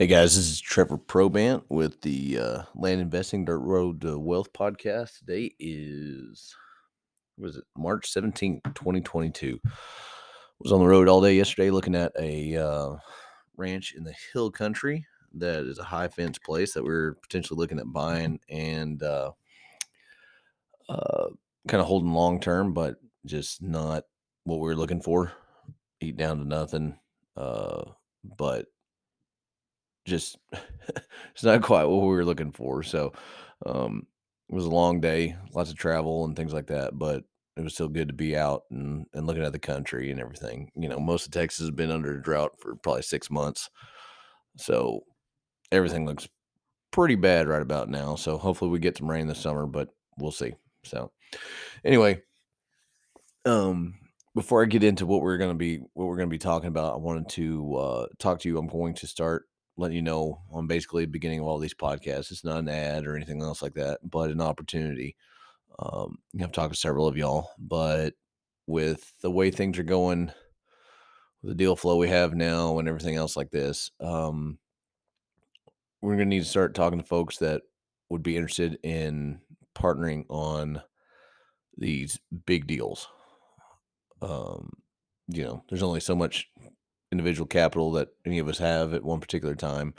Hey guys, this is Trevor Probant with the uh, Land Investing Dirt Road to Wealth podcast. Today is was it March 17th, 2022. Was on the road all day yesterday looking at a uh, ranch in the hill country that is a high fence place that we're potentially looking at buying and uh, uh, kind of holding long term, but just not what we are looking for. Eat down to nothing. Uh, but just it's not quite what we were looking for. So um, it was a long day, lots of travel and things like that, but it was still good to be out and, and looking at the country and everything. You know, most of Texas has been under a drought for probably six months. So everything looks pretty bad right about now. So hopefully we get some rain this summer, but we'll see. So anyway, um, before I get into what we're going to be what we're going to be talking about, I wanted to uh, talk to you. I'm going to start letting you know on basically the beginning of all these podcasts. It's not an ad or anything else like that, but an opportunity. Um, I've talked to several of y'all, but with the way things are going, the deal flow we have now and everything else like this, um, we're going to need to start talking to folks that would be interested in partnering on these big deals. Um, you know, there's only so much individual capital that any of us have at one particular time.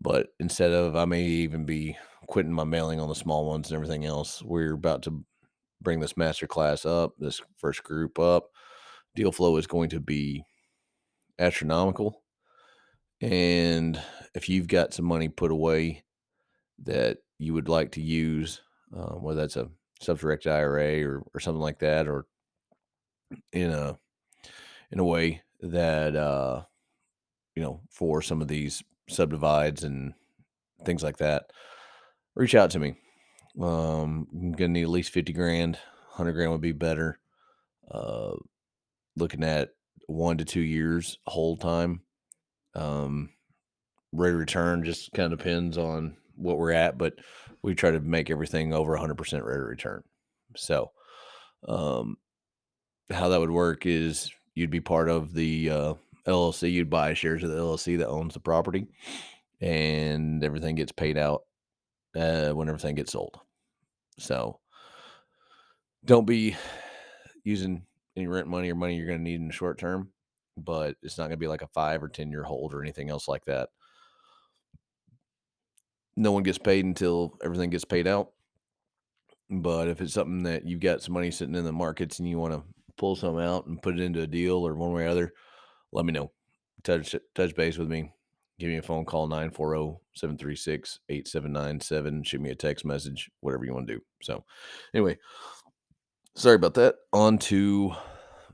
But instead of, I may even be quitting my mailing on the small ones and everything else. We're about to bring this master class up, this first group up. Deal flow is going to be astronomical. And if you've got some money put away that you would like to use, uh, whether that's a self-directed IRA or, or something like that, or in a in a way that uh you know for some of these subdivides and things like that reach out to me. Um i'm gonna need at least 50 grand 100 grand would be better uh looking at one to two years whole time. Um rate of return just kind of depends on what we're at but we try to make everything over 100% rate of return. So um how that would work is you'd be part of the uh, LLC. You'd buy shares of the LLC that owns the property, and everything gets paid out uh, when everything gets sold. So don't be using any rent money or money you're going to need in the short term, but it's not going to be like a five or 10 year hold or anything else like that. No one gets paid until everything gets paid out. But if it's something that you've got some money sitting in the markets and you want to pull some out and put it into a deal or one way or other, let me know. Touch touch base with me. Give me a phone call 940-736-8797. Shoot me a text message, whatever you want to do. So anyway, sorry about that. On to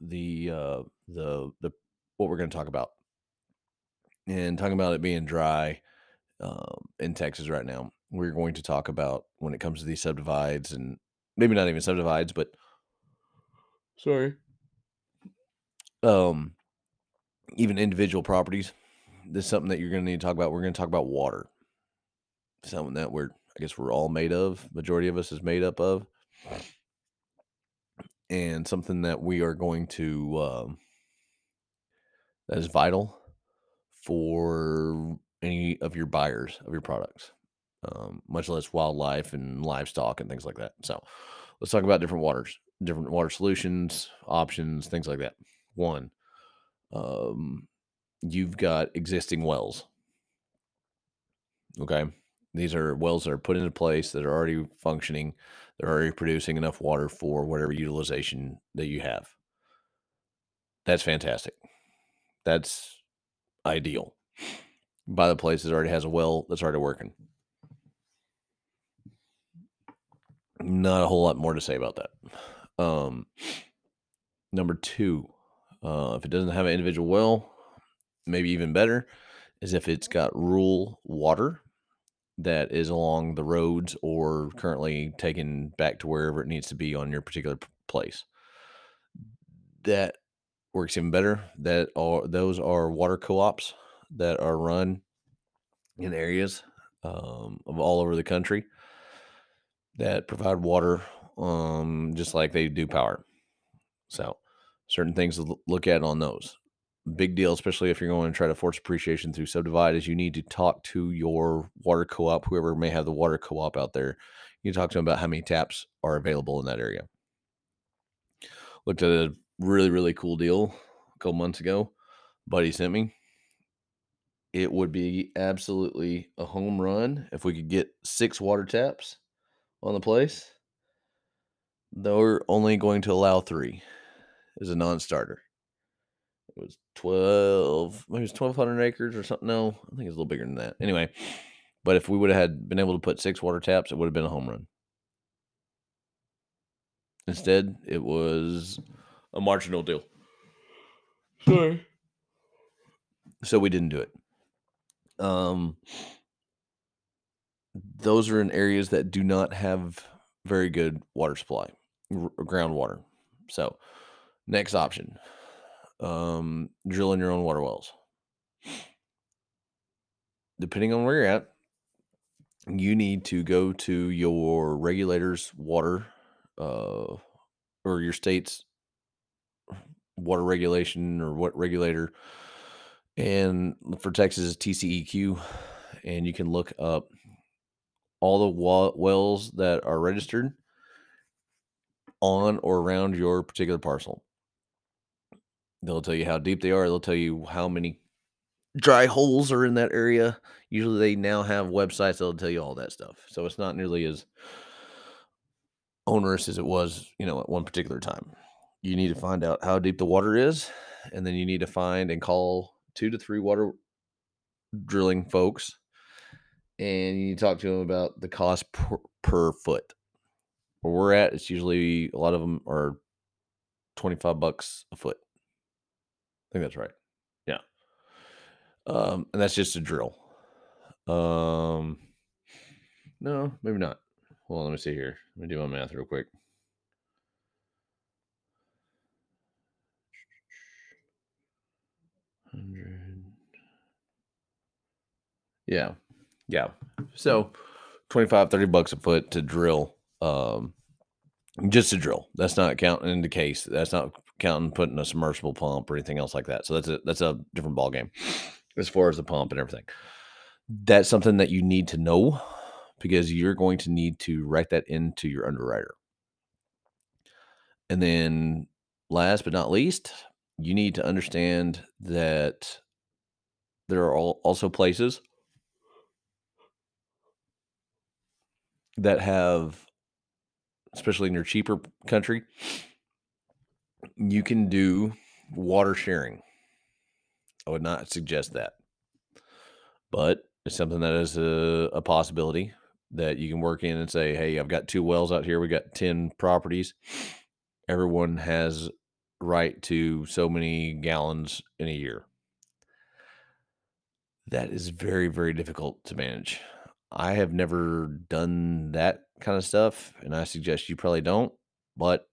the uh the the what we're going to talk about. And talking about it being dry um, in Texas right now, we're going to talk about when it comes to these subdivides and maybe not even subdivides, but Sorry. Um, even individual properties. This is something that you're going to need to talk about. We're going to talk about water. Something that we're, I guess, we're all made of. Majority of us is made up of, and something that we are going to um, that is vital for any of your buyers of your products, um, much less wildlife and livestock and things like that. So, let's talk about different waters different water solutions, options, things like that. One, um, you've got existing wells. Okay. These are wells that are put into place that are already functioning. They're already producing enough water for whatever utilization that you have. That's fantastic. That's ideal. Buy the place that already has a well that's already working. Not a whole lot more to say about that. Um, number two, uh, if it doesn't have an individual well, maybe even better is if it's got rural water that is along the roads or currently taken back to wherever it needs to be on your particular place. That works even better. That are those are water co-ops that are run in areas um, of all over the country that provide water um, just like they do power. So, certain things to look at on those. big deal, especially if you're going to try to force appreciation through subdivide, is you need to talk to your water co-op, whoever may have the water co-op out there. You talk to them about how many taps are available in that area. Looked at a really, really cool deal a couple months ago. Buddy sent me. It would be absolutely a home run if we could get six water taps on the place. They're only going to allow three as a non-starter. It was twelve, maybe it was twelve hundred acres or something. No, I think it's a little bigger than that. Anyway, but if we would have had been able to put six water taps, it would have been a home run. Instead, it was a marginal deal. Sorry. So we didn't do it. Um, those are in areas that do not have very good water supply, r- groundwater. So, next option, um, drilling your own water wells. Depending on where you're at, you need to go to your regulator's water uh, or your state's water regulation or what regulator. And for Texas, TCEQ. And you can look up all the wa- wells that are registered on or around your particular parcel. They'll tell you how deep they are. They'll tell you how many dry holes are in that area. Usually, they now have websites that'll tell you all that stuff. So it's not nearly as onerous as it was, you know, at one particular time. You need to mm-hmm. find out how deep the water is, and then you need to find and call two to three water drilling folks, and you need to talk to them about the cost per, per foot. Where we're at, it's usually a lot of them are twenty five bucks a foot. I think that's right. Yeah. Um, and that's just a drill. Um, no, maybe not. Well, let me see here. Let me do my math real quick. Hundred. Yeah. Yeah. So 25, 30 bucks a foot to drill. Um, just to drill. That's not counting in the case. That's not counting putting a submersible pump or anything else like that. So that's a that's a different ball game as far as the pump and everything. That's something that you need to know because you're going to need to write that into your underwriter. And then last but not least, you need to understand that there are also places that have especially in your cheaper country you can do water sharing. I would not suggest that. But it's something that is a, a possibility that you can work in and say hey i've got two wells out here. We got 10 properties. Everyone has right to so many gallons in a year. That is very very difficult to manage. I have never done that kind of stuff, and I suggest you probably don't. But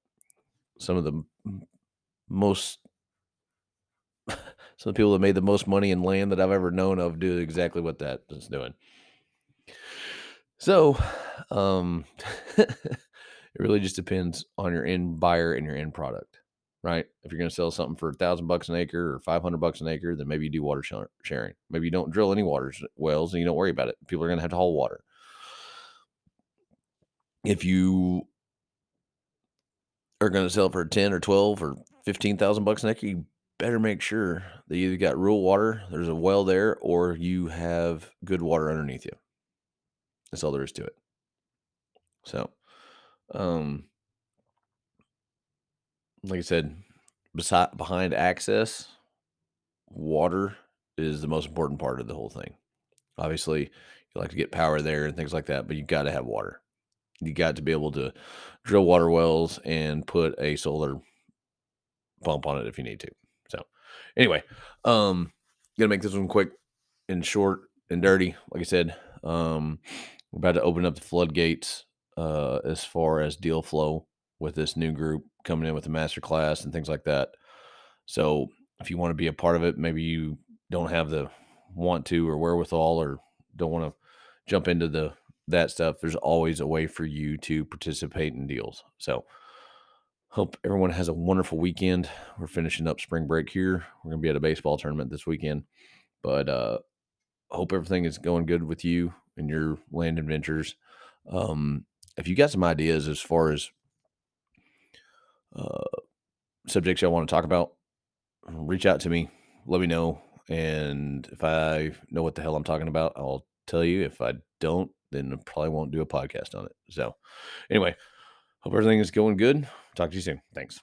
some of the most, some people that made the most money in land that I've ever known of do exactly what that is doing. So, um, it really just depends on your end buyer and your end product, right? If you're going to sell something for a thousand bucks an acre or 500 bucks an acre, then maybe you do water sharing. Maybe you don't drill any water wells and you don't worry about it. People are going to have to haul water. If you are going to sell for 10 or 12 or 15,000 bucks an you better make sure that you either got rural water, there's a well there, or you have good water underneath you. That's all there is to it. So, um, like I said, beside behind access, water is the most important part of the whole thing. Obviously, you like to get power there and things like that, but you've got to have water. You got to be able to drill water wells and put a solar pump on it if you need to. So, anyway, um, gonna make this one quick and short and dirty. Like I said, um, we're about to open up the floodgates uh, as far as deal flow with this new group coming in with a master class and things like that. So if you want to be a part of it, maybe you don't have the want to or wherewithal or don't want to jump into the that stuff. There's always a way for you to participate in deals. So Hope everyone has a wonderful weekend. We're finishing up spring break here. We're going to be at a baseball tournament this weekend, but uh, hope everything is going good with you and your land adventures. Um, if you got some ideas as far as uh, subjects y'all want to talk about, reach out to me. Let me know. And if I know what the hell I'm talking about, I'll tell you. If I don't, then I probably won't do a podcast on it. So, anyway, hope everything is going good. Talk to you soon. Thanks.